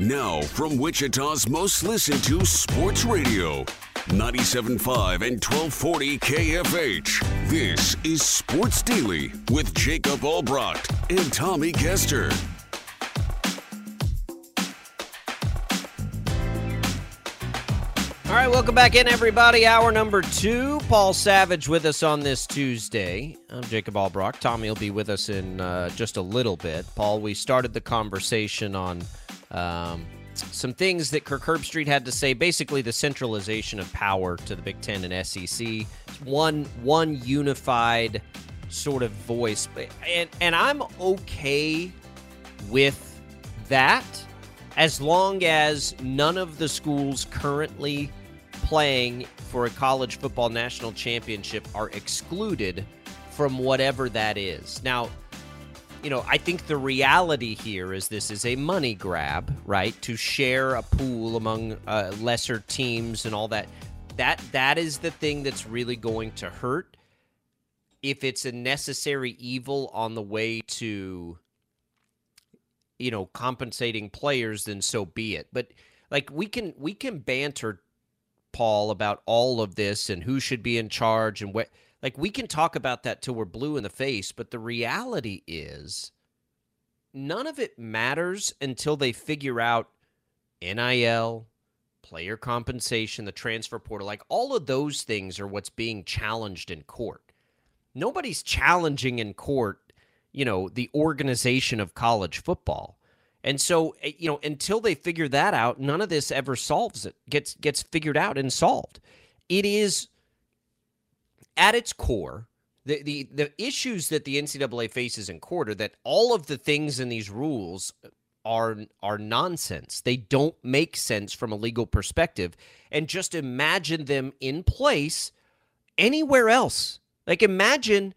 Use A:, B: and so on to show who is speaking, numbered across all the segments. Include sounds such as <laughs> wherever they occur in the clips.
A: Now, from Wichita's most listened to sports radio, 97.5 and 1240 KFH. This is Sports Daily with Jacob Albrocht and Tommy Kester.
B: All right, welcome back in, everybody. Hour number two. Paul Savage with us on this Tuesday. I'm Jacob Albrock. Tommy will be with us in uh, just a little bit. Paul, we started the conversation on um, some things that Kirk Herbstreit had to say. Basically, the centralization of power to the Big Ten and SEC. One one unified sort of voice, and and I'm okay with that as long as none of the schools currently playing for a college football national championship are excluded from whatever that is. Now, you know, I think the reality here is this is a money grab, right? To share a pool among uh, lesser teams and all that. That that is the thing that's really going to hurt. If it's a necessary evil on the way to, you know, compensating players, then so be it. But like we can we can banter, Paul, about all of this and who should be in charge and what like we can talk about that till we're blue in the face, but the reality is none of it matters until they figure out NIL, player compensation, the transfer portal. Like all of those things are what's being challenged in court. Nobody's challenging in court, you know, the organization of college football. And so, eh, you know, until they figure that out, none of this ever solves it. Gets gets figured out and solved. It is at its core, the, the, the issues that the NCAA faces in court are that all of the things in these rules are are nonsense. They don't make sense from a legal perspective. And just imagine them in place anywhere else. Like imagine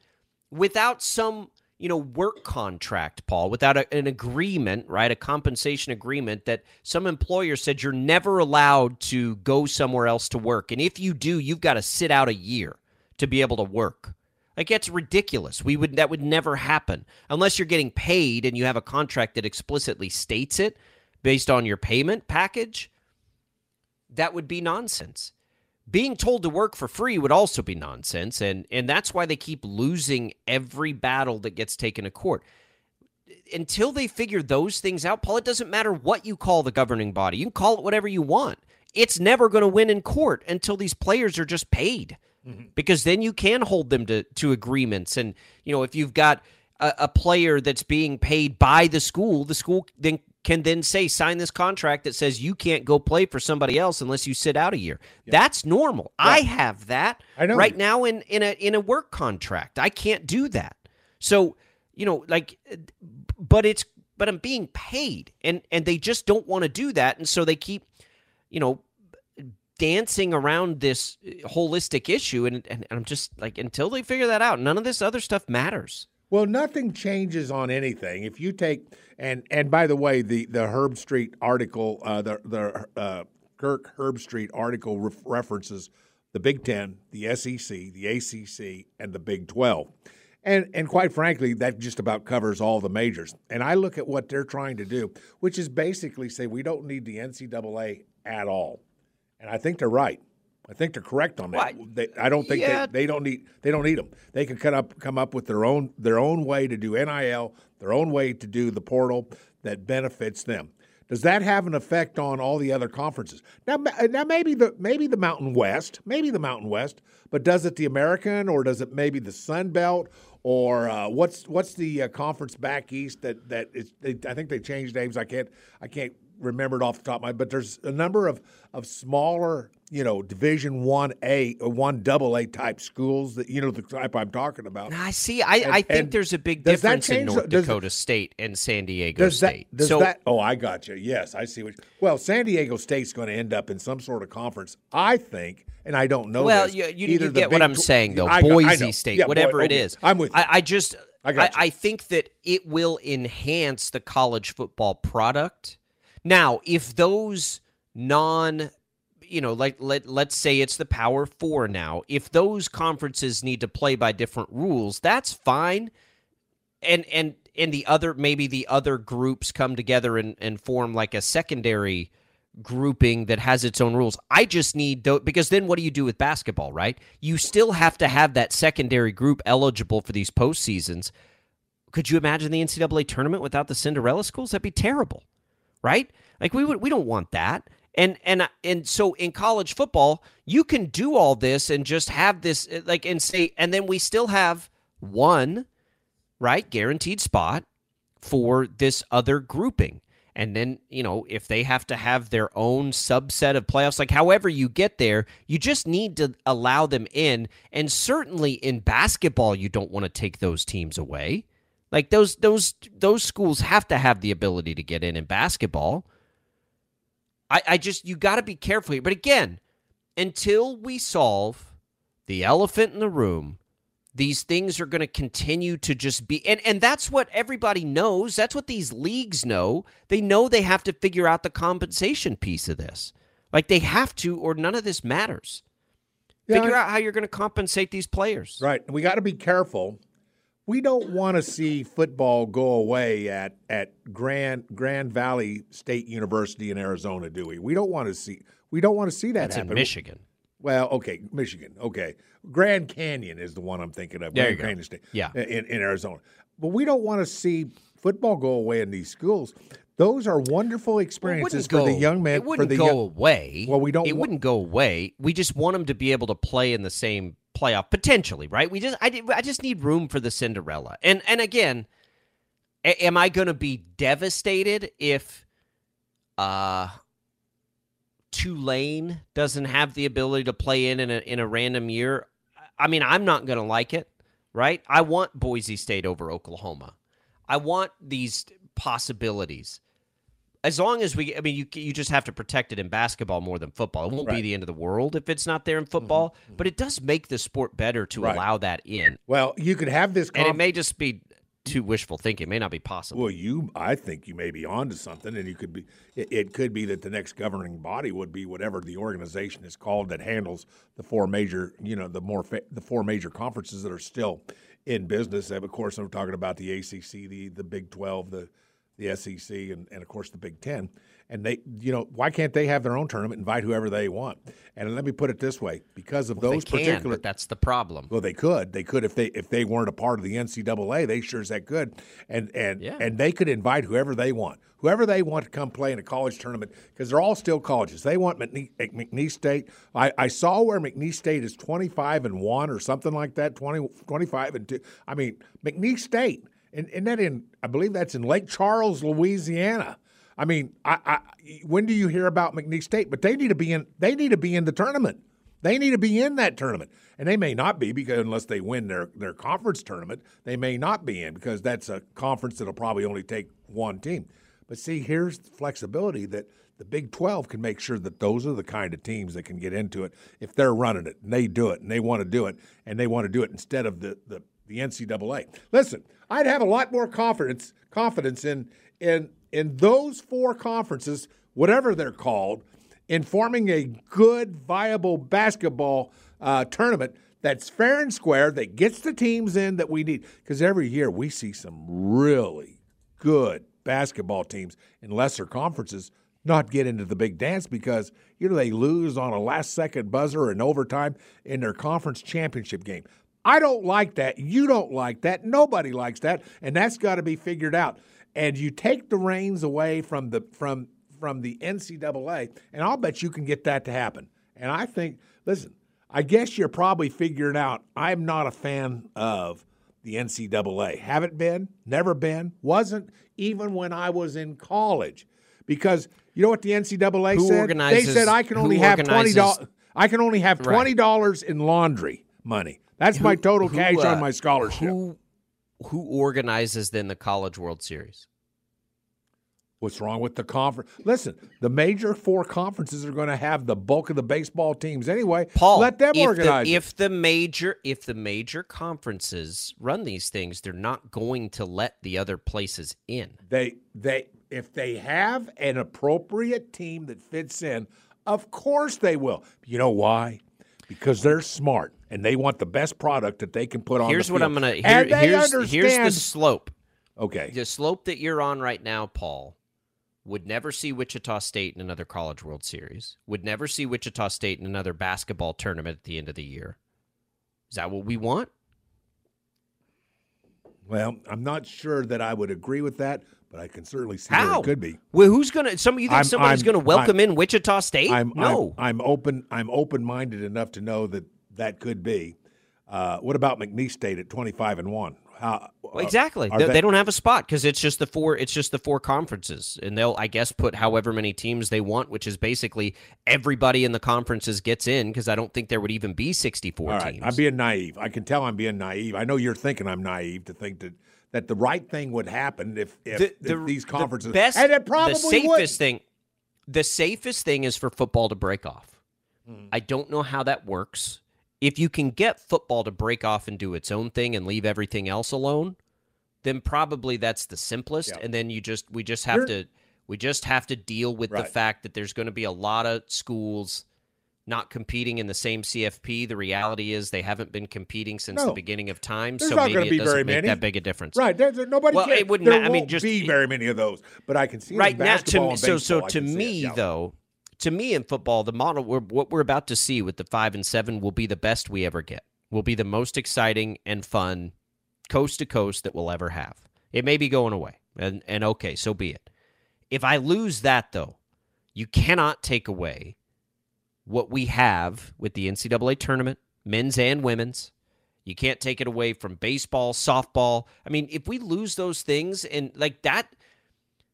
B: without some you know work contract paul without a, an agreement right a compensation agreement that some employer said you're never allowed to go somewhere else to work and if you do you've got to sit out a year to be able to work. Like it's ridiculous. We would that would never happen unless you're getting paid and you have a contract that explicitly states it based on your payment package. That would be nonsense. Being told to work for free would also be nonsense and and that's why they keep losing every battle that gets taken to court. Until they figure those things out, Paul, it doesn't matter what you call the governing body. You can call it whatever you want. It's never going to win in court until these players are just paid. Mm-hmm. Because then you can hold them to, to agreements. And, you know, if you've got a, a player that's being paid by the school, the school then can then say, sign this contract that says you can't go play for somebody else unless you sit out a year. Yeah. That's normal. Yeah. I have that I right now in, in a in a work contract. I can't do that. So you know, like, but it's but I'm being paid, and and they just don't want to do that, and so they keep, you know, dancing around this holistic issue, and, and I'm just like, until they figure that out, none of this other stuff matters.
C: Well, nothing changes on anything. If you take and and by the way, the the Herbstreit article, uh, the the uh, Kirk Herbstreit article re- references the Big Ten, the SEC, the ACC, and the Big Twelve. And and quite frankly, that just about covers all the majors. And I look at what they're trying to do, which is basically say we don't need the NCAA at all. And I think they're right. I think they're correct on that. They, I don't think
B: Yeah.
C: they, they don't need they don't need them. They can cut up come up with their own their own way to do NIL, their own way to do the portal that benefits them. Does that have an effect on all the other conferences? Now, now maybe the maybe the Mountain West, maybe the Mountain West, but does it the American or does it maybe the Sun Belt or uh, what's what's the uh, conference back east that that is? They, I think they changed names. I can't I can't remember it off the top of my. But there's a number of of smaller, you know, Division One A or One Double A type schools that you know the type I'm talking about.
B: I see. I,
C: And-
B: I think there's a big difference in
C: the-
B: North Dakota State and San Diego
C: Does that,
B: State.
C: does
B: so
C: that? Oh, I got you. Yes, I see what. Well, San Diego State's going to end up in some sort of conference, I think, and I don't know.
B: well,
C: this.
B: you, you,
C: Either
B: you get what I'm saying, though.
C: I got- I
B: Boise. State,
C: Yeah,
B: whatever it
C: okay.
B: is.
C: I'm with you.
B: I, I just,
C: I.
B: I think that it will enhance the college football product. Now, if those non you know, like let let's say it's the Power Four now. If those conferences need to play by different rules, that's fine. And and and the other maybe the other groups come together and, and form like a secondary grouping that has its own rules. I just need tho- because then what do you do with basketball, right? You still have to have that secondary group eligible for these postseasons. Could you imagine the NCAA tournament without the Cinderella schools? That'd be terrible, right? Like we would we don't want that. And and and so in college football, you can do all this and just have this uh, like and say and then we still have one right guaranteed spot for this other grouping. And then, you know, if they have to have their own subset of playoffs, like however you get there, you just need to allow them in. And certainly in basketball, you don't want to take those teams away. Like those those those schools have to have the ability to get in in basketball. I, I just you got to be careful here. But again, until we solve the elephant in the room, these things are going to continue to just be and and that's what everybody knows. That's what these leagues know. They know they have to figure out the compensation piece of this. Like they have to or none of this matters.
C: Yeah,
B: Figure
C: I-
B: out how you're going to compensate these players.
C: Right. We got to be careful. We don't want to see football go away at at Grand Grand Valley State University in Arizona, do we? We don't want to see we don't want to see that
B: That's in
C: happen.
B: Michigan.
C: Well, okay, Michigan. Okay, Grand Canyon is the one I'm thinking of.
B: There
C: Grand
B: you go.
C: Canyon State.
B: Yeah.
C: in, in Arizona. But we don't want to see football go away in these schools. Those are wonderful experiences for the young man.
B: It wouldn't
C: for the
B: go
C: young,
B: away.
C: Well, we don't
B: It
C: wa-
B: wouldn't go away. We just want them to be able to play in the same playoff potentially, right? We just I, I just need room for the Cinderella. And and again, a- am I going to be devastated if uh Tulane doesn't have the ability to play in in a, in a random year? I mean, I'm not going to like it, right? I want Boise State over Oklahoma. I want these possibilities. As long as we, I mean, you you just have to protect it in basketball more than football. It won't be the end of the world if it's not there in mm-hmm. football, mm-hmm. but it does make the sport better to
C: Right.
B: allow that in.
C: Well, you could have this.
B: And it may just be too wishful thinking. It may not be possible.
C: Well, you, I think you may be onto something, and you could be. It, it could be that the next governing body would be whatever the organization is called that handles the four major, you know, the more fa- the four major conferences that are still in business. And of course, I'm talking about the ACC, the the Big Twelve, the the SEC, and, and of course the Big Ten. And they, you know, why can't they have their own tournament, invite whoever they want? And let me put it this way: because of
B: Well,
C: those
B: they can,
C: particular,
B: but that's the problem.
C: well, they could. They could if they if they weren't a part of the NCAA. They sure as heck could, and and
B: Yeah.
C: and they could invite whoever they want, whoever they want to come play in a college tournament because they're all still colleges. They want McNeese, eh, McNeese State. I, I saw where McNeese State is twenty five and one or something like that, 20, 25 and two. I mean McNeese State, and, and that in I believe that's in Lake Charles, Louisiana. I mean, I, I when do you hear about McNeese State? But they need to be in. They need to be in the tournament. They need to be in that tournament. And they may not be because unless they win their, their conference tournament, they may not be in because that's a conference that'll probably only take one team. But see, here's the flexibility that the Big 12 can make sure that those are the kind of teams that can get into it if they're running it and they do it and they want to do it and they want to do it instead of the, the, the NCAA. Listen, I'd have a lot more confidence confidence in in in those four conferences, whatever they're called, in forming a good, viable basketball uh, tournament that's fair and square that gets the teams in that we need. Because every year we see some really good basketball teams in lesser conferences not get into the big dance because know they lose on a last second buzzer in overtime in their conference championship game. I don't like that. You don't like that. Nobody likes that, and that's got to be figured out. And you take the reins away from the from from the NCAA, and I'll bet you can get that to happen. And I think, listen, I guess you're probably figuring out I'm not a fan of the NCAA. Haven't been, never been, wasn't even when I was in college. Because you know what the NCAA
B: Who
C: said? they said I can only have twenty dollars. I can only have twenty dollars in laundry money. That's my total
B: who,
C: cash
B: uh,
C: on my scholarship.
B: Who who organizes then the College World Series?
C: What's wrong with the conference? Listen, the major four conferences are going to have the bulk of the baseball teams anyway.
B: Paul,
C: let them
B: if
C: organize.
B: The,
C: it.
B: if the major if the major conferences run these things, they're not going to let the other places in.
C: They they if they have an appropriate team that fits in, of course they will. You know why? Because they're smart and they want the best product that they can put on.
B: Here's what. I'm gonna. Here, here's here's the slope.
C: Okay.
B: The slope that you're on right now, Paul, would never see Wichita State in another College World Series. Would never see Wichita State in another basketball tournament at the end of the year. Is that what we want?
C: Well, I'm not sure that I would agree with that, but I can certainly see
B: How?
C: it could be.
B: Well, who's gonna? Some you think
C: I'm-
B: somebody's
C: I'm-
B: gonna welcome
C: I'm-
B: in Wichita State?
C: I'm,
B: no.
C: I'm, I'm open. I'm open minded enough to know that that could be. Uh, what about McNeese State at 25 and one? How,
B: Well,
C: uh,
B: exactly.
C: are
B: They, they don't have a spot because it's just the four. It's just the four conferences, and they'll, I guess, put however many teams they want, which is basically everybody in the conferences gets in. Because I don't think there would even be sixty-four
C: All right,
B: teams.
C: I'm being naive. I can tell I'm being naive. I know you're thinking I'm naive to think that that the right thing would happen if if,
B: the,
C: if
B: the-
C: these
B: the
C: conferences
B: best,
C: and it probably
B: the safest
C: would.
B: thing. The safest thing is for football to break off.
C: Hmm.
B: I don't know how that works. If you can get football to break off and do its own thing and leave everything else alone, then probably that's the simplest.
C: Yeah.
B: And then you just we just have
C: You're-
B: to we just have to deal with the fact that there's going to be a lot of schools not competing in the same CFP. The reality is they haven't been competing since the beginning of time,
C: There's
B: so
C: not
B: maybe
C: gonna
B: it
C: be
B: doesn't
C: very
B: make
C: many.
B: that big a difference.
C: Right, there's, nobody.
B: Well,
C: cares.
B: it wouldn't
C: There
B: I mean, just-
C: be very many of those, but I can see
B: right now to so so to
C: can
B: me though to me in football the model we're, what we're about to see with the five and seven will be the best we ever get. Will be the most exciting and fun coast to coast that we'll ever have. It may be going away and and okay so be it. If i lose that though you cannot take away what we have with the ncaa tournament men's and women's. You can't take it away from baseball softball. I mean if we lose those things and like that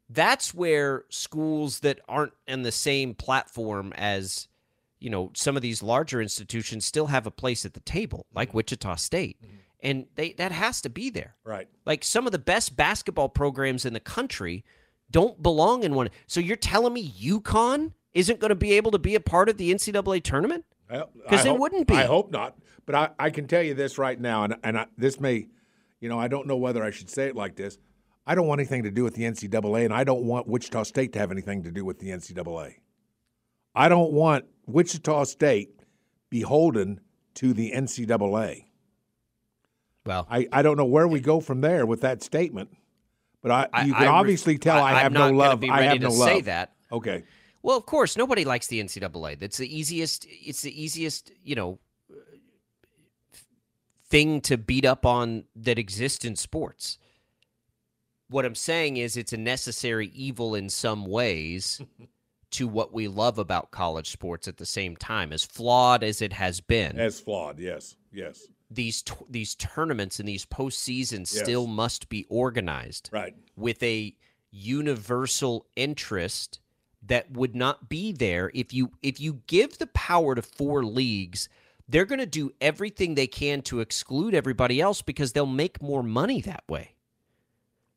B: that's where schools that aren't in the same platform as you know some of these larger institutions still have a place at the table like mm-hmm. wichita state mm-hmm. and they that has to be there
C: Right.
B: like some of the best basketball programs in the country don't belong in one so you're telling me UConn isn't going to be able to be a part of the ncaa tournament
C: because
B: they
C: hope-
B: wouldn't be.
C: I hope not. But I, I can tell you this right now, and, and I, this may, you know, I don't know whether I should say it like this. I don't want anything to do with the NCAA, and I don't want Wichita State to have anything to do with the NCAA. I don't want Wichita State beholden to the NCAA.
B: well
C: I, I don't know where we go from there with that statement, but I,
B: I-
C: you can
B: I
C: obviously tell I,
B: I'm
C: have no love. I have no love.
B: say that
C: Okay.
B: Well, of course, nobody likes the NCAA. That's the easiest. It's the easiest, you know, thing to beat up on that exists in sports. What I'm saying is, it's a necessary evil in some ways <laughs> to what we love about college sports. At the same time, as flawed as it has been,
C: As flawed, yes, yes,
B: these t- these tournaments and these postseasons
C: Yes.
B: still must be organized
C: right.
B: with a universal interest that would not be there if you if you give the power to four leagues they're going to do everything they can to exclude everybody else because they'll make more money that way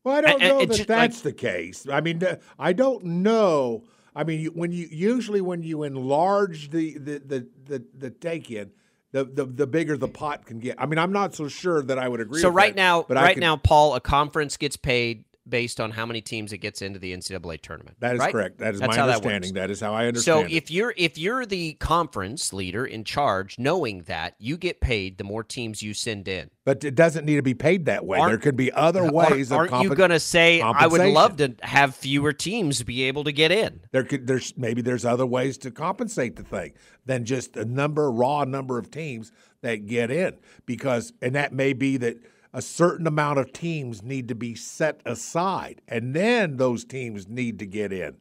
C: Well, I don't know
B: it's
C: that that's
B: like-
C: the case. I mean, I don't know. I mean, when you usually when you enlarge the the the the, the take in, the, the the bigger the pot can get. I mean, I'm not so sure that I would agree.
B: so
C: with
B: right
C: that,
B: now
C: but
B: right
C: can-
B: now paul a conference gets paid based on how many teams it gets into the ncaa tournament
C: that is
B: right?
C: correct. That is
B: That's
C: my
B: that
C: understanding.
B: works.
C: that is how I
B: So
C: understand. it.
B: if you're if you're the conference leader in charge, knowing that you get paid the more teams you send in,
C: but it doesn't need to be paid that way.
B: Aren't-
C: there could be other ways
B: aren't,
C: of
B: aren't you going to say I would love to have fewer teams be able to get in?
C: There could there's maybe there's other ways to compensate the thing than just a number raw number of teams that get in because and that may be that a certain amount of teams need to be set aside and then those teams need to get in.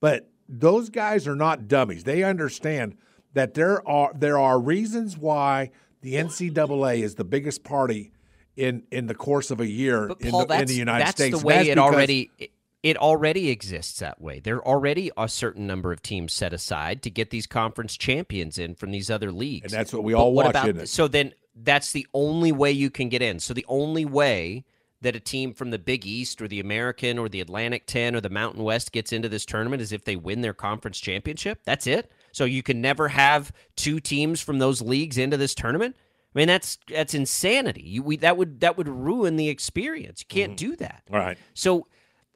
C: But those guys are not dummies. They understand that there are there are reasons why the NCAA is the biggest party in in the course of a year
B: But
C: in,
B: Paul,
C: the, in
B: that's,
C: the United
B: that's
C: States.
B: the way
C: That's
B: it already it, it already exists that way. There are already a certain number of teams set aside to get these conference champions in from these other leagues,
C: And that's what we
B: But
C: all
B: what
C: watch,
B: about-
C: isn't it?
B: So then that's the only way you can get in. So the only way that a team from the Big East or the American or the Atlantic 10 or the Mountain West gets into this tournament is if they win their conference championship. That's it. So you can never have two teams from those leagues into this tournament. I mean that's that's insanity. You, we, that would that would ruin the experience. You can't mm-hmm. do that.
C: All right.
B: So,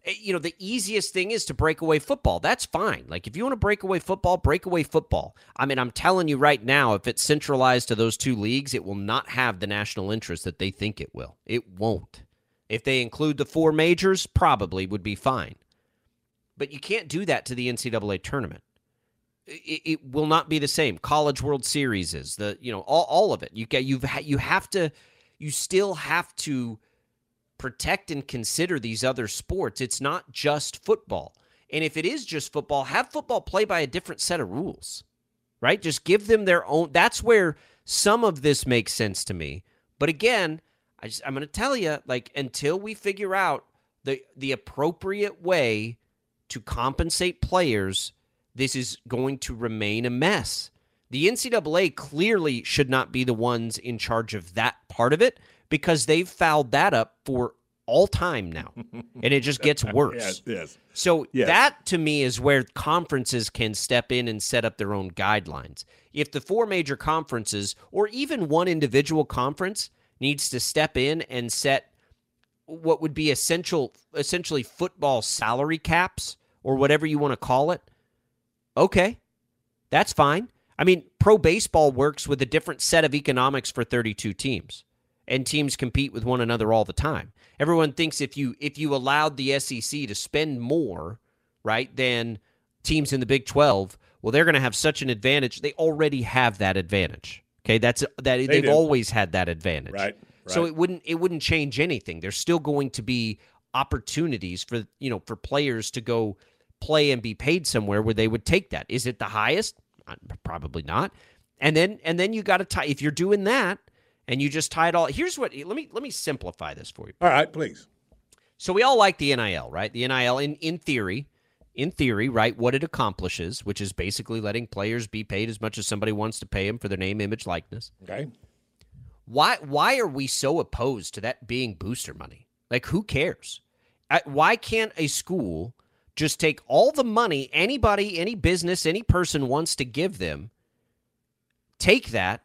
B: Eh, you know, the easiest thing is to break away football. That's fine. Like, if you want to break away football, break away football. I mean, I'm telling you right now, if it's centralized to those two leagues, it will not have the national interest that they think it will. It won't. If they include the four majors, probably would be fine. But you can't do that to the NCAA tournament. It, it will not be the same. College World Series is the you know all, all of it. You get you've you have to you still have to protect and consider these other sports. It's not just football. And if it is just football, have football play by a different set of rules, right? Just give them their own. That's where some of this makes sense to me. But again, I just, I'm going to tell you, like, until we figure out the the appropriate way to compensate players, this is going to remain a mess. The NCAA clearly should not be the ones in charge of that part of it because they've fouled that up for all time now. <laughs> and it just gets worse.
C: Yes, yes.
B: So
C: Yes.
B: that to me is where conferences can step in and set up their own guidelines. If the four major conferences or even one individual conference needs to step in and set what would be essential essentially football salary caps or whatever you want to call it, okay. That's fine. I mean, pro baseball works with a different set of economics for 32 teams and teams compete with one another all the time. Everyone thinks if you if you allowed the SEC to spend more, right, than teams in the Big 12, well they're going to have such an advantage. They already have that advantage. Okay? That's that they have always had that advantage.
C: Right, right.
B: So it wouldn't it wouldn't change anything. There's still going to be opportunities for, you know, for players to go play and be paid somewhere where they would take that. Is it the highest? Uh, Probably not. And then and then you got to tie if you're doing that and you just tie it all. Here's what let me let me simplify this for you.
C: All right, please.
B: So we all like the NIL, right? The NIL in in theory, in theory, right, what it accomplishes, which is basically letting players be paid as much as somebody wants to pay them for their name, image, likeness.
C: Okay.
B: Why why are we so opposed to that being booster money? Like who cares? Why can't a school just take all the money anybody, any business, any person wants to give them, take that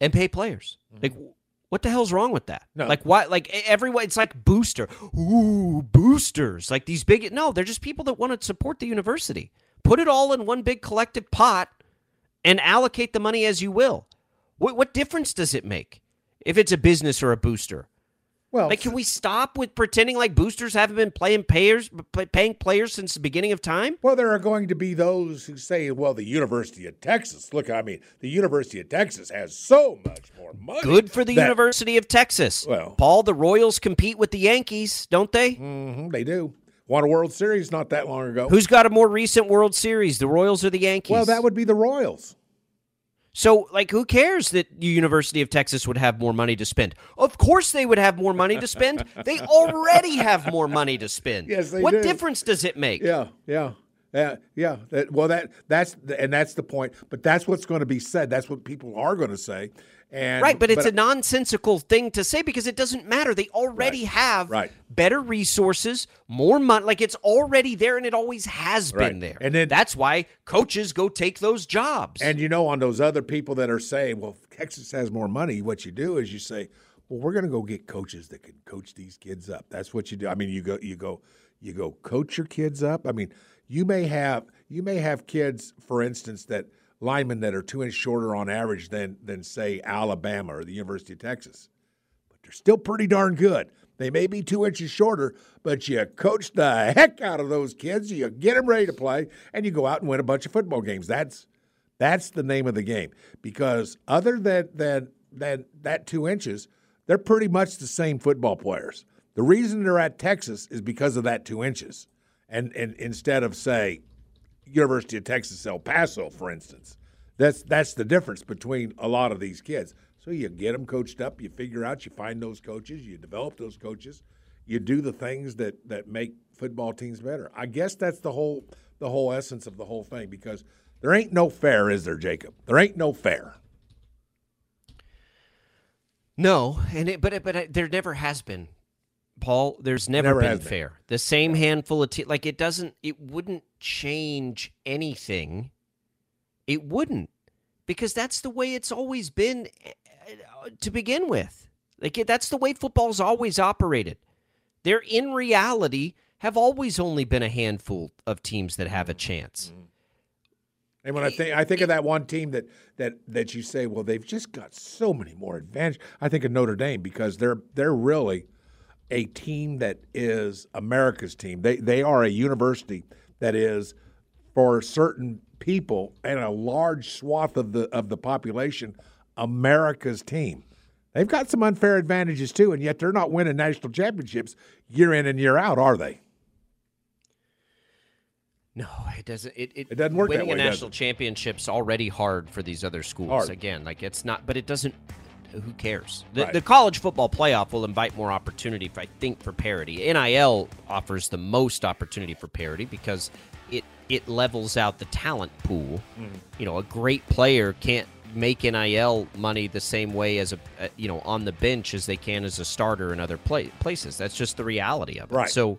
B: and pay players? Mm-hmm. Like what the hell's wrong with that?
C: No.
B: Like why like everyone it's like booster. Ooh, boosters. Like these big No, they're just people that want to support the university. Put it all in one big collective pot and allocate the money as you will. What what difference does it make if it's a business or a booster?
C: Well,
B: Like, can we stop with pretending like boosters haven't been playing payers, play, paying players since the beginning of time?
C: Well, there are going to be those who say, well, the University of Texas, look, I mean, the University of Texas has so much more money.
B: Good for the
C: that-
B: University of Texas.
C: Well-
B: Paul, the Royals compete with the Yankees, don't they?
C: Mm-hmm, they do. Won a World Series not that long ago.
B: Who's got a more recent World Series, the Royals or the Yankees?
C: well, that would be the Royals.
B: So, like, who cares that the University of Texas would have more money to spend? Of course, they would have more money to spend. They <laughs> already have more money to spend.
C: Yes, they
B: What
C: do.
B: difference does it make?
C: Yeah, yeah. Yeah, yeah. That, well, that that's and that's the point. But that's what's going to be said. That's what people are going to say. And,
B: right, but it's but, a nonsensical thing to say because it doesn't matter. They already
C: right,
B: have
C: right.
B: better resources, more money. Like it's already there, and it always has been there.
C: And then,
B: that's why coaches go take those jobs.
C: And you know, on those other people that are saying, "Well, Texas has more money," what you do is you say, "Well, we're going to go get coaches that can coach these kids up." That's what you do. I mean, you go, you go, you go, coach your kids up. I mean, you may have you may have kids, for instance, that linemen that are two inches shorter on average than than say Alabama or the University of Texas, but they're still pretty darn good. They may be two inches shorter, but you coach the heck out of those kids. You get them ready to play, and you go out and win a bunch of football games. That's that's the name of the game. Because other than than than that two inches, they're pretty much the same football players. The reason they're at Texas is because of that two inches, and and instead of say University of Texas El Paso, for instance. That's that's the difference between a lot of these kids. So you get them coached up, you figure out, you find those coaches, you develop those coaches, you do the things that that make football teams better. I guess that's the whole the whole essence of the whole thing because there ain't no fair, is there, Jacob? There ain't no fair.
B: No, and it, but it, but it, there never has been. Paul, there's never,
C: never
B: been
C: been.
B: fair. The same handful of te- like it doesn't it wouldn't change anything. It wouldn't because that's the way it's always been eh, eh, to begin with. Like that's the way football's always operated. There in reality have always only been a handful of teams that have a chance.
C: And when I think I think of that one team that that that you say, well, they've just got so many more advantage. I think of Notre Dame because they're they're really a team that is America's team. They they are a university that is for certain people and a large swath of the of the population America's team. They've got some unfair advantages too, and yet they're not winning national championships year in and year out, are they?
B: No, it doesn't. It, it,
C: it doesn't work.
B: Winning
C: that way,
B: a national championship's already hard for these other schools.
C: Hard.
B: Again, like it's not, but it doesn't who cares? The,
C: Right.
B: the college football playoff will invite more opportunity, if I think, for parity. NIL offers the most opportunity for parity because it it levels out the talent pool.
C: Mm-hmm.
B: You know, a great player can't make NIL money the same way as a, you know on the bench as they can as a starter in other pla- places. That's just the reality of it.
C: Right.
B: So.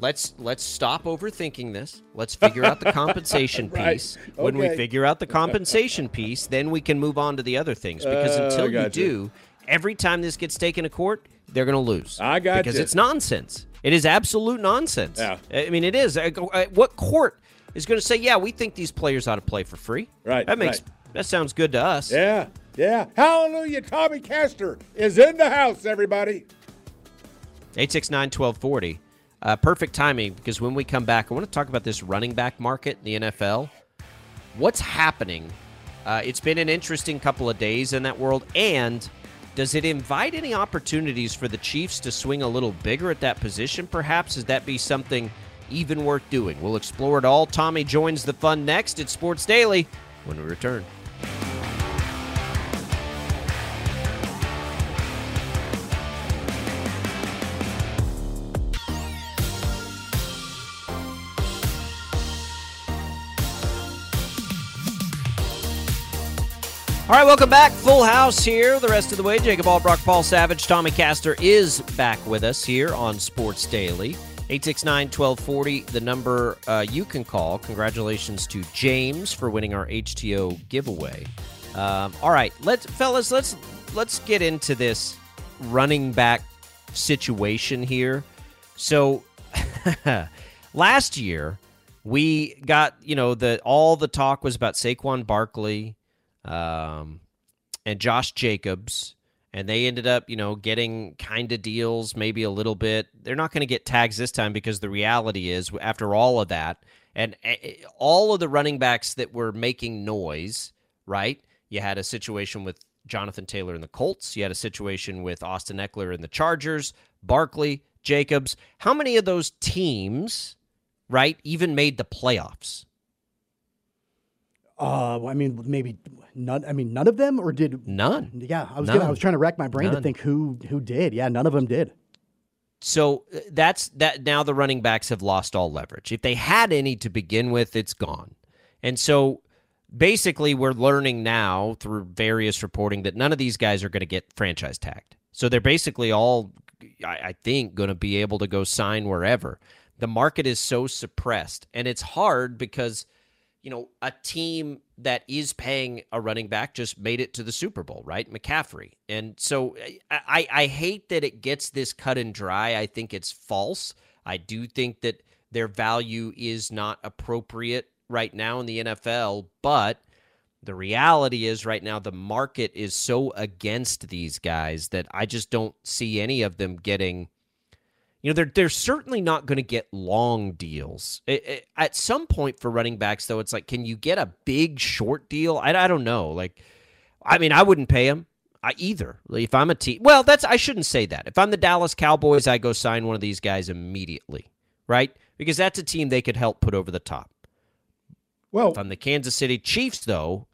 B: Let's let's stop overthinking this. Let's figure out the <laughs> compensation
C: Right.
B: piece. When we figure out the compensation piece, then we can move on to the other things. Because
C: Uh,
B: until you do, every time this gets taken to court, they're going to lose.
C: I got it.
B: because
C: you.
B: it's nonsense. It is absolute nonsense.
C: Yeah.
B: I mean, it is. I- What court is going to say, "Yeah, we think these players ought to play for free"?
C: Right,
B: That makes
C: right.
B: that sounds good to us.
C: Yeah, yeah. Hallelujah! Tommy Castor is in the house. Everybody.
B: 869 1240. Uh, perfect timing because when we come back, I want to talk about this running back market in the NFL. What's happening? Uh, it's been an interesting couple of days in that world. And does it invite any opportunities for the Chiefs to swing a little bigger at that position, perhaps? Does that be something even worth doing? We'll explore it all. Tommy joins the fun next at Sports Daily when we return. All right, welcome back. Full house here the rest of the way. Jacob Albrock, Paul Savage, Tommy Castor is back with us here on Sports Daily. 869 1240, the number uh, you can call. Congratulations to James for winning our HTO giveaway. Um, all right, let's fellas, let's let's get into this running back situation here. So <laughs> last year we got you know the all the talk was about Saquon Barkley um, and Josh Jacobs, and they ended up, you know, getting kind of deals, maybe a little bit. They're not going to get tags this time because the reality is, after all of that, and eh, eh, all of the running backs that were making noise, right? You had a situation with Jonathan Taylor in the Colts. You had a situation with Austin Ekeler in the Chargers, Barkley, Jacobs. How many of those teams, right, even made the playoffs?
D: Uh, I mean, maybe none. I mean, none of them, or did
B: None.
D: Yeah, I was gonna, I was trying to rack my brain
B: None.
D: to think who who did. Yeah, none of them did.
B: So uh, that's that. Now the running backs have lost all leverage. If they had any to begin with, it's gone. And so basically, we're learning now through various reporting that none of these guys are going to get franchise tagged. So they're basically all, I think, going to be able to go sign wherever. The market is so suppressed, and it's hard because you know, a team that is paying a running back just made it to the Super Bowl, right? McCaffrey. And so I, I hate that it gets this cut and dry. I think it's false. I do think that their value is not appropriate right now in the NFL, but the reality is right now the market is so against these guys that I just don't see any of them getting you know, they're they're certainly not going to get long deals. It, it, at some point for running backs, though, it's like, can you get a big short deal? I, I don't know. Like, I mean, I wouldn't pay him I, uh, either. If I'm a team, well, that's I shouldn't say that. If I'm the Dallas Cowboys, I go sign one of these guys immediately, right? Because that's a team they could help put over the top.
C: Well,
B: if I'm the Kansas City Chiefs, though,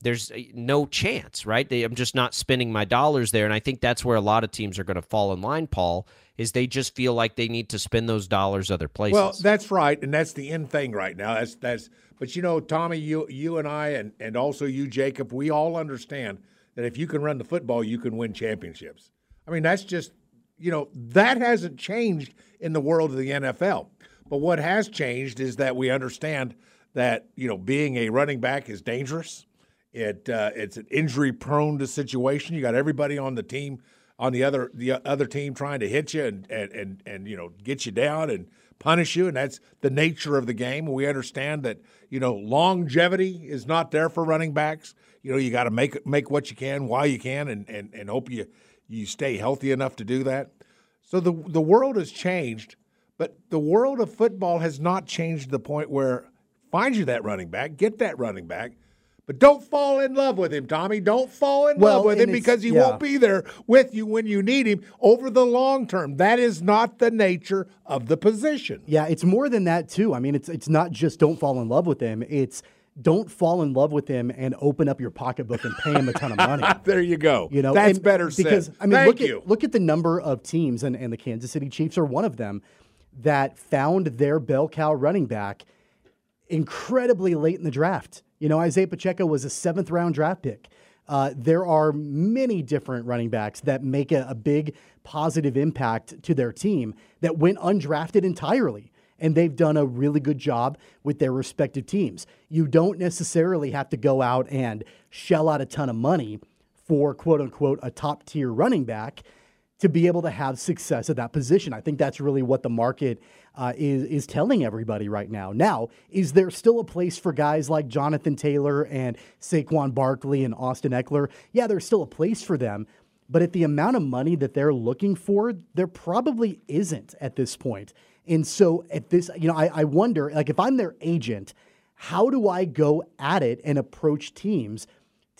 B: there's uh, no chance, right? They, I'm just not spending my dollars there, and I think that's where a lot of teams are going to fall in line, Paul is they just feel like they need to spend those dollars other places.
C: Well, that's right, and that's the end thing right now. That's that's. But you know, Tommy, you you and I, and and also you, Jacob, we all understand that if you can run the football, you can win championships. I mean, that's just you know that hasn't changed in the world of the NFL. But what has changed is that we understand that you know being a running back is dangerous. It uh, it's an injury prone to situation. You got everybody on the team on the other the other team trying to hit you and and and, and you know get you down and punish you. And that's the nature of the game. We understand that you know longevity is not there for running backs. You know you got to make make what you can while you can and and and hope you you stay healthy enough to do that. So the the world has changed but the world of football has not changed to the point where find you that running back get that running back but don't fall in love with him, Tommy. Don't fall in well, love with him because he yeah. won't be there with you when you need him over the long term. That is not the nature of the position.
D: Yeah, it's more than that too. I mean, it's it's not just don't fall in love with him. It's don't fall in love with him and open up your pocketbook and pay him a ton of money. <laughs>
C: there you go. You know, that's better
D: because
C: said.
D: I mean,
C: Thank
D: look
C: you.
D: at look at the number of teams, and, and the Kansas City Chiefs are one of them that found their bell cow running back incredibly late in the draft. You know, Isaiah Pacheco was a seventh round draft pick. Uh, there are many different running backs that make a, a big positive impact to their team that went undrafted entirely and they've done a really good job with their respective teams. You don't necessarily have to go out and shell out a ton of money for quote unquote a top tier running back to be able to have success at that position. I think that's really what the market uh, is is telling everybody right now. Now, is there still a place for guys like Jonathan Taylor and Saquon Barkley and Austin Ekeler? Yeah, there's still a place for them. But at the amount of money that they're looking for, there probably isn't at this point. And so at this, you know, I, I wonder, like, if I'm their agent, how do I go at it and approach teams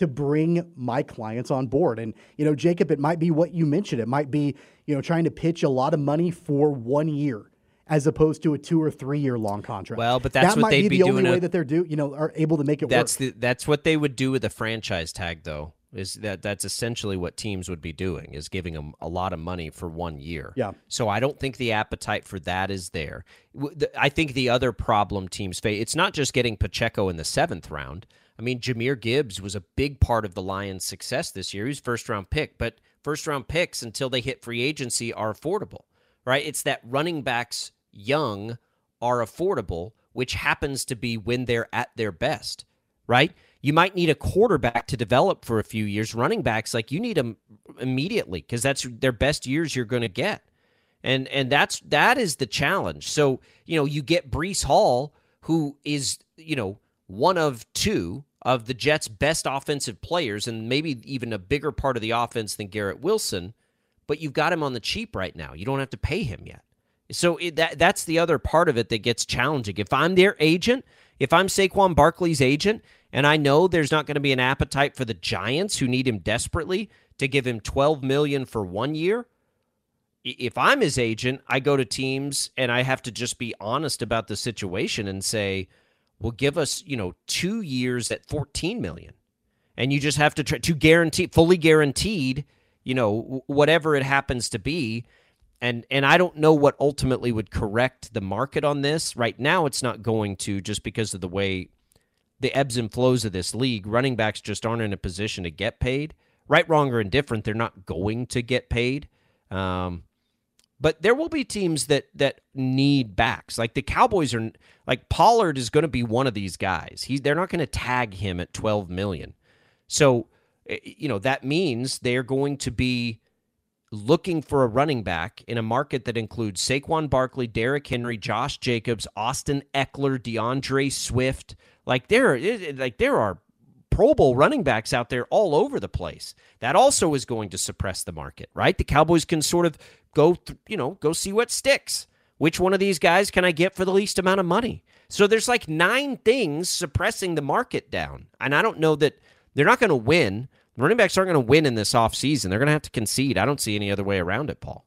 D: to bring my clients on board. And, you know, Jacob, it might be what you mentioned. It might be, you know, trying to pitch a lot of money for one year as opposed to a two or three year long contract.
B: Well, but that's
D: that
B: what
D: might
B: they'd
D: be,
B: be
D: the only
B: a,
D: way that they're do, you know, are able to make it
B: that's
D: work.
B: The, that's what they would do with a franchise tag, though. Is that that's essentially what teams would be doing? Is giving them a lot of money for one year.
D: Yeah.
B: So I don't think the appetite for that is there. I think the other problem teams face. It's not just getting Pacheco in the seventh round. I mean, Jahmyr Gibbs was a big part of the Lions' success this year. He was first round pick, but first round picks until they hit free agency are affordable, right? It's that running backs young are affordable, which happens to be when they're at their best, right? You might need a quarterback to develop for a few years. Running backs, like you need them immediately because that's their best years you're going to get, and and that's that is the challenge. So you know you get Breece Hall, who is you know one of two of the Jets' best offensive players and maybe even a bigger part of the offense than Garrett Wilson, but you've got him on the cheap right now. You don't have to pay him yet. So it, that that's the other part of it that gets challenging. If I'm their agent, if I'm Saquon Barkley's agent, and I know there's not going to be an appetite for the Giants who need him desperately to give him 12 million for one year, if I'm his agent, I go to teams and I have to just be honest about the situation and say, will give us, you know, two years at 14 million. And you just have to try to guarantee, fully guaranteed, you know, whatever it happens to be. and and I don't know what ultimately would correct the market on this. Right now, it's not going to just because of the way the ebbs and flows of this league. Running backs just aren't in a position to get paid. Right, wrong, or indifferent, they're not going to get paid. Um, but there will be teams that that need backs. Like the Cowboys are like Pollard is going to be one of these guys. He's they're not going to tag him at 12 million. So, eh, you know, that means they're going to be looking for a running back in a market that includes Saquon Barkley, Derrick Henry, Josh Jacobs, Austin Ekeler, D'Andre Swift. Like there like there are Pro Bowl running backs out there all over the place. That also is going to suppress the market, right? The Cowboys can sort of go, th- you know, go see what sticks. Which one of these guys can I get for the least amount of money? So there's like nine things suppressing the market down. And I don't know that they're not going to win. Running backs aren't going to win in this offseason. They're going to have to concede. I don't see any other way around it, Paul.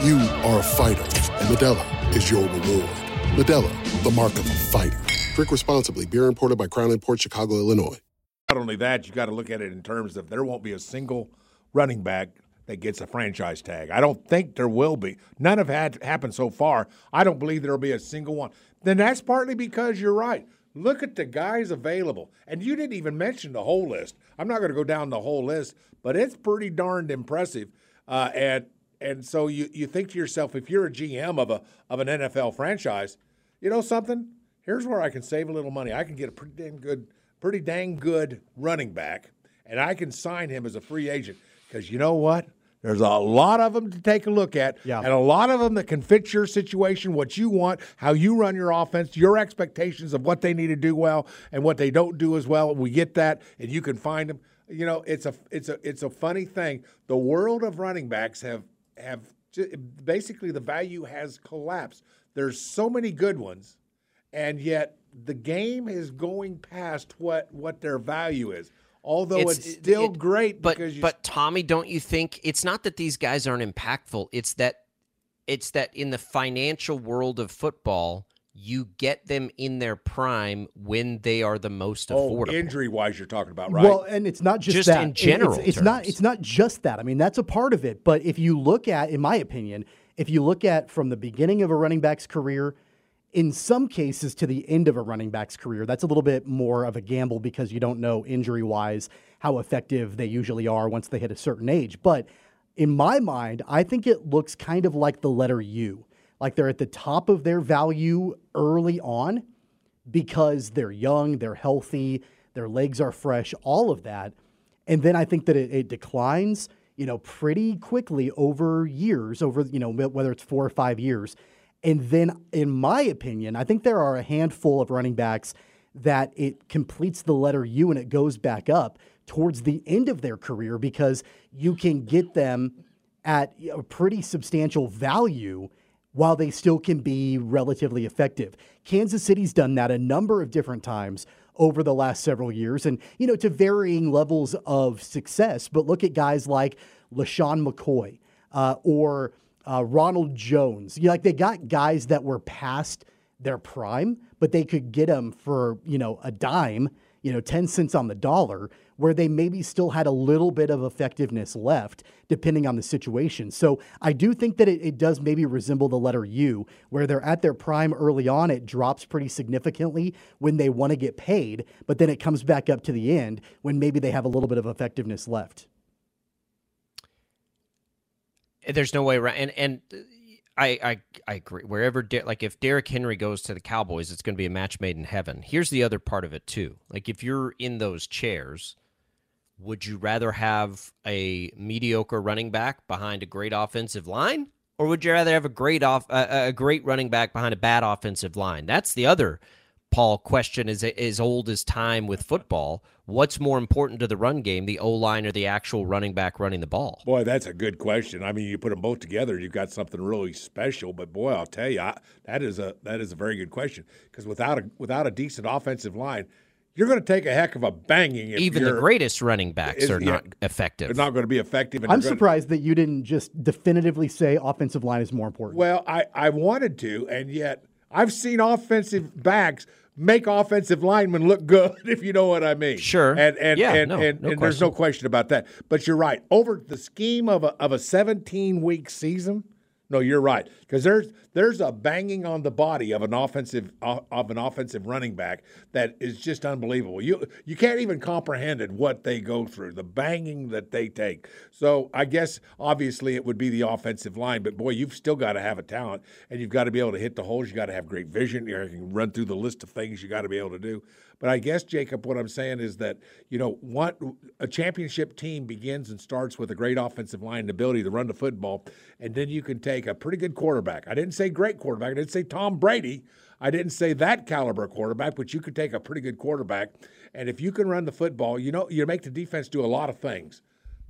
E: You are a fighter, and Modelo is your reward. Modelo, the mark of a fighter. Drink responsibly. Beer imported by Crown Port Chicago, Illinois.
C: not only that, you got to look at it in terms of there won't be a single running back that gets a franchise tag. I don't think there will be. None have had happened so far. I don't believe there'll be a single one. Then that's partly because you're right. Look at the guys available. And you didn't even mention the whole list. I'm not going to go down the whole list, but it's pretty darned impressive. Uh, and and so you, you think to yourself, if you're a GM of a of an NFL franchise, you know something? Here's where I can save a little money. I can get a pretty damn good, pretty dang good running back, and I can sign him as a free agent. Because you know what? There's a lot of them to take a look at,
D: Yeah.
C: and a lot of them that can fit your situation, what you want, how you run your offense, your expectations of what they need to do well and what they don't do as well. We get that, and you can find them. You know, it's a it's a it's a funny thing. The world of running backs have have basically the value has collapsed. There's so many good ones, and yet the game is going past what what their value is. Although it's, still
B: it-
C: great
B: but
C: because you
B: but Tommy, don't you think it's not that these guys aren't impactful? It's that it's that in the financial world of football, you get them in their prime when they are the most
C: oh,
B: affordable.
C: injury wise, you're talking about right.
D: Well, and it's not just,
B: Just
D: that.
B: in general
D: it's, it's not. It's not just that. I mean, that's a part of it. But if you look at, in my opinion, if you look at from the beginning of a running back's career, in some cases to the end of a running back's career, that's a little bit more of a gamble because you don't know injury wise how effective they usually are once they hit a certain age. But in my mind, I think it looks kind of like the letter U. Like they're at the top of their value early on because they're young, they're healthy, their legs are fresh, all of that. And then I think that it, it declines, you know, pretty quickly over years, over, you know, whether it's four or five years. And then, in my opinion, I think there are a handful of running backs that it completes the letter U and it goes back up towards the end of their career because you can get them at a pretty substantial value while they still can be relatively effective. Kansas City's done that a number of different times over the last several years and you know to varying levels of success but look at guys like LeSean McCoy uh, or uh, Ronald Jones. You know, like they got guys that were past their prime, but they could get them for you know a dime, you know, ten cents on the dollar, where they maybe still had a little bit of effectiveness left, depending on the situation. So I do think that it, it does maybe resemble the letter U, where they're at their prime early on. It drops pretty significantly when they want to get paid, but then it comes back up to the end when maybe they have a little bit of effectiveness left.
B: Eh, there's no way around, and and uh, I I, I agree. Wherever De- like if Derrick Henry goes to the Cowboys, it's going to be a match made in heaven. Here's the other part of it too. Like if you're in those chairs, would you rather have a mediocre running back behind a great offensive line, or would you rather have a great off a great running back behind a bad offensive line? That's the other Paul question is as old as time with football. What's more important to the run game, the O line or the actual running back running the ball?
C: Boy, that's a good question. I mean, you put them both together, you've got something really special. But boy, I'll tell you, I, that is a that is a very good question because without a without a decent offensive line, you're going to take a heck of a banging.
B: Even the greatest running backs is, are not yeah, effective.
C: They're not going to be effective.
D: I'm surprised that you didn't just definitively say offensive line is more important.
C: Well, I, I wanted to, and yet I've seen offensive backs make offensive linemen look good, <laughs> if you know what I mean.
B: Sure.
C: And and
B: yeah,
C: and,
B: no,
C: and,
B: no
C: and there's no question about that. But you're right. Over the scheme of a of a 17 week season, no, you're right because there's there's a banging on the body of an offensive of an offensive running back that is just unbelievable. You you can't even comprehend it what they go through, the banging that they take. So I guess obviously it would be the offensive line, but boy, you've still got to have a talent and you've got to be able to hit the holes. You got to have great vision. You can run through the list of things you got to be able to do. But I guess Jacob, what I'm saying is that you know what a championship team begins and starts with a great offensive line and ability to run the football, and then you can take a pretty good quarterback. I didn't say great quarterback. I didn't say Tom Brady. I didn't say that caliber quarterback, but you could take a pretty good quarterback, and if you can run the football, you know you make the defense do a lot of things.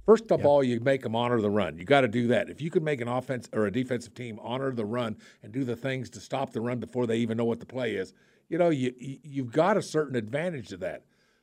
C: First of all, you make them honor the run. You got to do that. If you can make an offense or a defensive team honor the run and do the things to stop the run before they even know what the play is, you know, you you've got a certain advantage to that.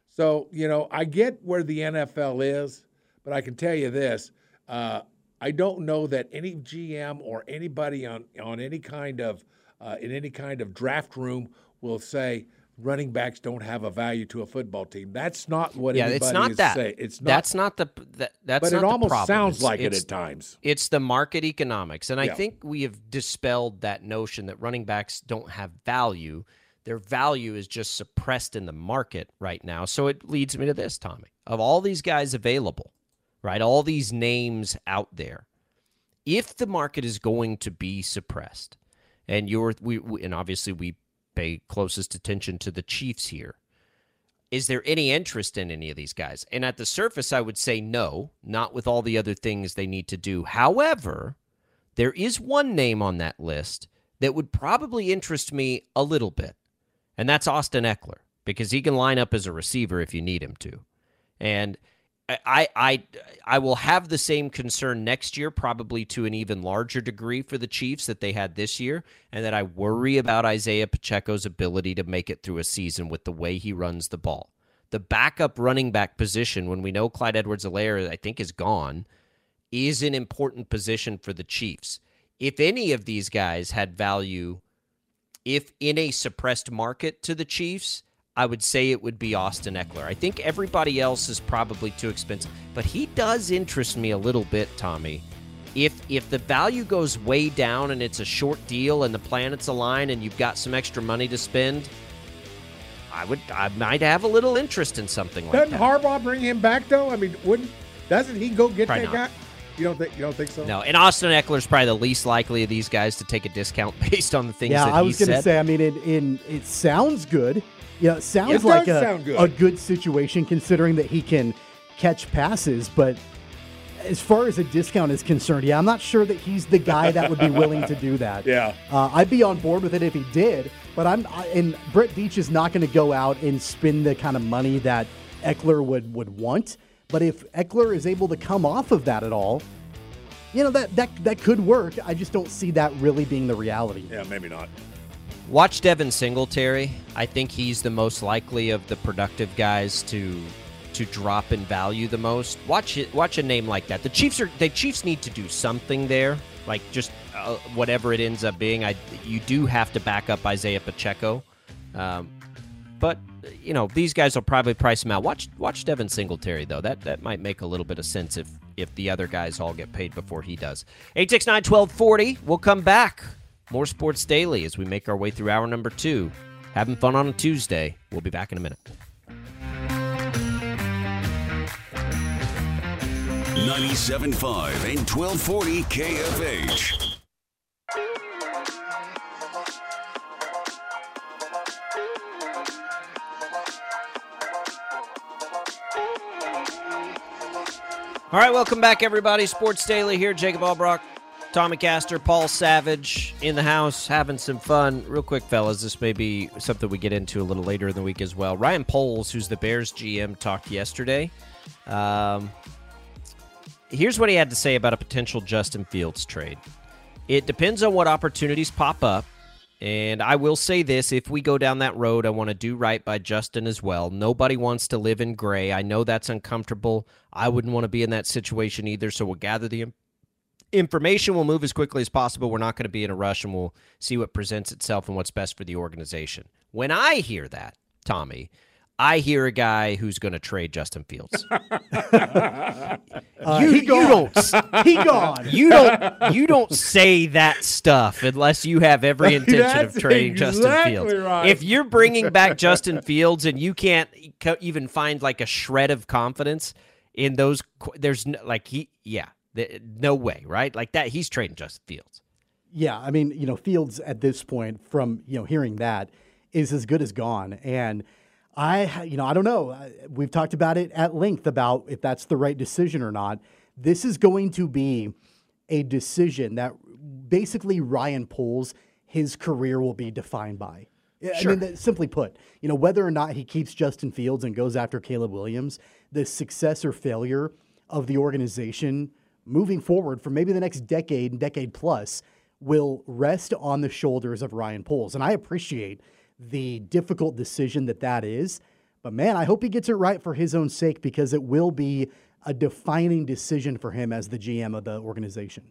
C: So, you know, I get where the NFL is, but I can tell you this: uh, I don't know that any GM or anybody on on any kind of uh, in any kind of draft room will say running backs don't have a value to a football team. That's not what
B: yeah,
C: it's
B: not that.
C: Say. It's not.
B: That's not the. That, that's
C: but
B: it
C: almost
B: problem.
C: sounds
B: it's,
C: like
B: it's,
C: it at times.
B: It's the market economics, and I think we have dispelled that notion that running backs don't have value. Their value is just suppressed in the market right now. So it leads me to this, Tommy. Of all these guys available, right? All these names out there. If the market is going to be suppressed, and you're we, we and obviously we pay closest attention to the Chiefs here. Is there any interest in any of these guys? And at the surface, I would say no, not with all the other things they need to do. However, there is one name on that list that would probably interest me a little bit, and that's Austin Ekeler because he can line up as a receiver if you need him to. And I, I, I will have the same concern next year, probably to an even larger degree for the Chiefs that they had this year, and that I worry about Isaiah Pacheco's ability to make it through a season with the way he runs the ball. The backup running back position, when we know Clyde Edwards-Helaire, I think, is gone, is an important position for the Chiefs. If any of these guys had value, if in a suppressed market to the Chiefs, I would say it would be Austin Ekeler. I think everybody else is probably too expensive, but he does interest me a little bit, Tommy. If if the value goes way down and it's a short deal and the planets align and you've got some extra money to spend, I would I might have a little interest in something like that. Doesn't.
C: Harbaugh bring him back though? I mean, wouldn't doesn't he go get
B: Probably
C: that
B: not.
C: guy? You don't think you don't think so?
B: No, and Austin Ekeler's probably the least likely of these guys to take a discount <laughs> based on the things
D: yeah,
B: that
D: I was going to say. I mean, in, in it sounds good. You know, it sounds
C: It
D: like a,
C: sound good.
D: a good situation considering that he can catch passes. But as far as a discount is concerned, yeah, I'm not sure that he's the guy that would be willing to do that. <laughs>
C: Yeah.
D: uh, I'd be on board with it if he did. But I'm I, and Brett Veach is not going to go out and spend the kind of money that Ekeler would would want. But if Ekeler is able to come off of that at all, you know that that that could work. I just don't see that really being the reality.
C: Yeah, maybe not.
B: Watch Devin Singletary. I think he's the most likely of the productive guys to to drop in value the most. Watch it. Watch a name like that. The Chiefs are the Chiefs need to do something there, like just uh, whatever it ends up being, I you do have to back up Isaiah Pacheco. Um, but you know these guys will probably price him out. Watch watch Devin Singletary though. That that might make a little bit of sense if if the other guys all get paid before he does. 869-1240. We'll come back. More Sports Daily as we make our way through hour number two. Having fun on a Tuesday. We'll be back in a minute.
A: 97.5 and 1240 KFH.
B: All right, welcome back, everybody. Sports Daily here. Jacob Albrock, Tommy Castor, Paul Savage in the house, having some fun. Real quick, fellas, this may be something we get into a little later in the week as well. Ryan Poles, who's the Bears GM, talked yesterday. Um, here's what he had to say about a potential Justin Fields trade. It depends on what opportunities pop up. And I will say this if we go down that road, I want to do right by Justin as well. Nobody wants to live in gray. I know that's uncomfortable. I wouldn't want to be in that situation either. So we'll gather the information. We'll move as quickly as possible. We're not going to be in a rush and we'll see what presents itself and what's best for the organization. When I hear that, Tommy, I hear a guy who's going to trade Justin Fields. <laughs>
D: Uh,
B: you,
D: he
B: you don't <laughs>
D: He gone. <laughs>
B: You don't you don't say that stuff unless you have every intention of
C: That's
B: trading Justin Fields.
C: right.
B: If you're bringing back Justin Fields and you can't even find like a shred of confidence in those there's no, like he yeah, th- no way, right? Like that he's trading Justin Fields.
D: Yeah, I mean, you know, Fields at this point, from you know hearing that, is as good as gone. And I, you know, I don't know. We've talked about it at length about if that's the right decision or not. This is going to be a decision that basically Ryan Poles, his career will be defined by.
B: Sure.
D: I mean, simply put, you know, whether or not he keeps Justin Fields and goes after Caleb Williams, the success or failure of the organization moving forward for maybe the next decade, and decade plus, will rest on the shoulders of Ryan Poles. And I appreciate the difficult decision that that is. But man, I hope he gets it right for his own sake because it will be a defining decision for him as the GM of the organization.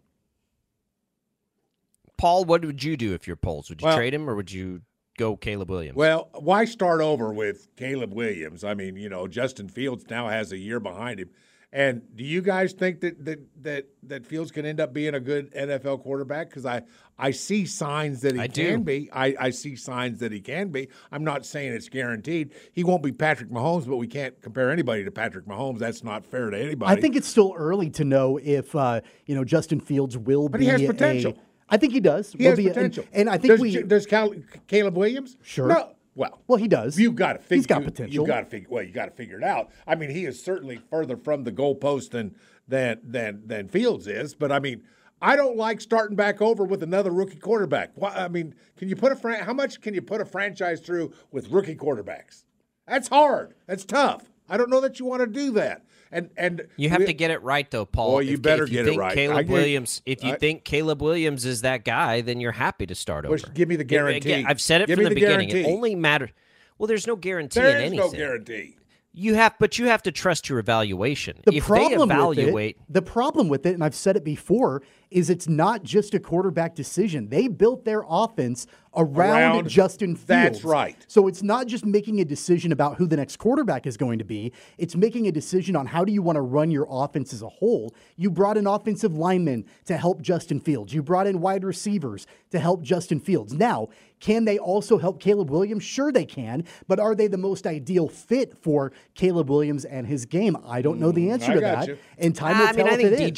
B: Paul, what would you do if you're Poles? Would you
C: Well-
B: trade him or would you go Caleb Williams?
C: Well, why start over with Caleb Williams? I mean, you know, Justin Fields now has a year behind him. And do you guys think that that that, that Fields can end up being a good NFL quarterback? Because I, I see signs that he
B: I do.
C: can be. I, I see signs that he can be. I'm not saying it's guaranteed. He won't be Patrick Mahomes, but we can't compare anybody to Patrick Mahomes. That's not fair to anybody.
D: I think it's still early to know if uh, you know Justin Fields will
C: But
D: be
C: he has potential.
D: I think he does.
C: he
D: Will
C: has
D: be a- and-
C: potential.
D: and, I think
C: does,
D: we.
C: Does Cal- Caleb Williams?
D: Sure.
C: No. Well,
D: well, he does.
C: You've got to figure.
D: He's got
C: you,
D: potential.
C: You've got to figure. Well, you got to figure it out. I mean, he is certainly further from the goalpost than than than than Fields is. But I mean, I don't like starting back over with another rookie quarterback. Why, I mean, can you put a fran- how much can you put a franchise through with rookie quarterbacks? That's hard. That's tough. I don't know that you want to do that. And and
B: You have to get it right, though, Paul.
C: Boy, you
B: If-
C: better
B: if you
C: get it
B: think
C: right. I
B: Caleb
C: get-
B: Williams. If you
C: I-
B: think Caleb Williams is that guy, then you're happy to start over.
C: give me the
B: Again,
C: guarantee.
B: I've said it
C: Give
B: from the,
C: the
B: beginning. It only matters. Well, there's no guarantee
C: there
B: in
C: is
B: anything.
C: no guarantee.
B: You have, but you have to trust your evaluation.
D: The
B: if
D: problem
B: they
D: with it, the problem with it, and I've said it before, is it's not just a quarterback decision. They built their offense around,
C: Around-
D: Justin Fields.
C: that's right.
D: So it's not just making a decision about who the next quarterback is going to be. It's making a decision on how do you want to run your offense as a whole. You brought in offensive linemen to help Justin Fields. You brought in wide receivers to help Justin Fields. Now, can they also help Caleb Williams? Sure, they can. But are they the most ideal fit for Caleb Williams and his game? I don't know the answer
C: Mm, I
D: to
C: got
D: that.
C: you.
D: And time will
B: I
D: tell
B: mean, I
D: if
B: think
D: it is.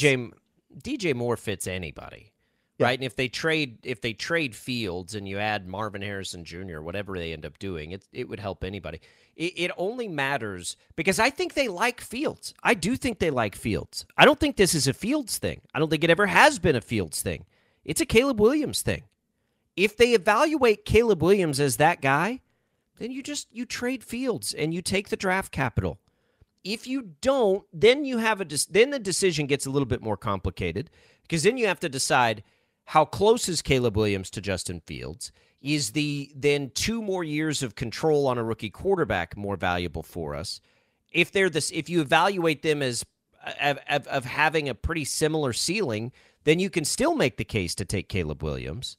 B: DJ Moore fits anybody, right? And if they trade if they trade Fields and you add Marvin Harrison Jr. whatever they end up doing, it it would help anybody. It, it only matters because I think they like Fields. I do think they like Fields. I don't think this is a Fields thing. I don't think it ever has been a Fields thing. It's a Caleb Williams thing. If they evaluate Caleb Williams as that guy, then you just you trade Fields and you take the draft capital. If you don't, then you have a then the decision gets a little bit more complicated because then you have to decide how close is Caleb Williams to Justin Fields? Is the then two more years of control on a rookie quarterback more valuable for us? If they're this, if you evaluate them as of, of, of having a pretty similar ceiling, then you can still make the case to take Caleb Williams.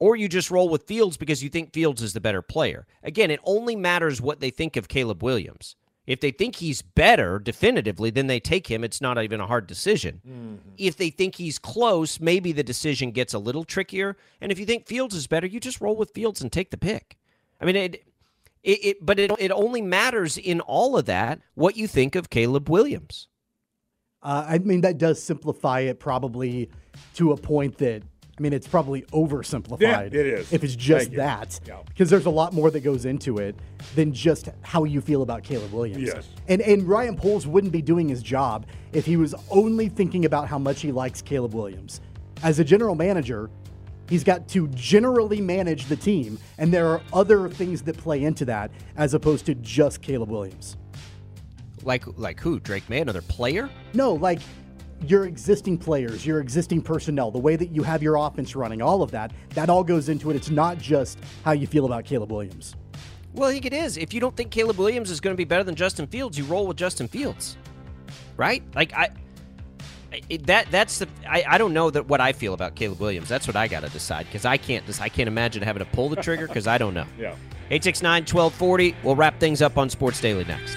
B: Or you just roll with Fields because you think Fields is the better player. Again, it only matters what they think of Caleb Williams. If they think he's better definitively, then they take him. It's not even a hard decision. Mm-hmm. If they think he's close, maybe the decision gets a little trickier. And if you think Fields is better, you just roll with Fields and take the pick. I mean, it, it, it but it, it only matters in all of that what you think of Caleb Williams.
D: Uh, I mean, that does simplify it probably to a point that I mean, it's probably oversimplified.
C: Yeah, it is.
D: If it's just that. Because yeah. there's a lot more that goes into it than just how you feel about Caleb Williams.
C: Yes.
D: And, and Ryan Poles wouldn't be doing his job if he was only thinking about how much he likes Caleb Williams. As a general manager, he's got to generally manage the team, and there are other things that play into that as opposed to just Caleb Williams.
B: Like like who? Drake Maye, another player?
D: No, like your existing players, your existing personnel, the way that you have your offense running, all of that, that all goes into it. It's not just how you feel about Caleb Williams.
B: Well, I think it is. If you don't think Caleb Williams is going to be better than Justin Fields, you roll with Justin Fields, right? Like I, it, that that's the I, I don't know that what I feel about Caleb Williams. That's what I got to decide because I can't just I can't imagine having to pull the trigger because I don't know. <laughs>
C: yeah.
B: 869 1240. We'll wrap things up on Sports Daily next.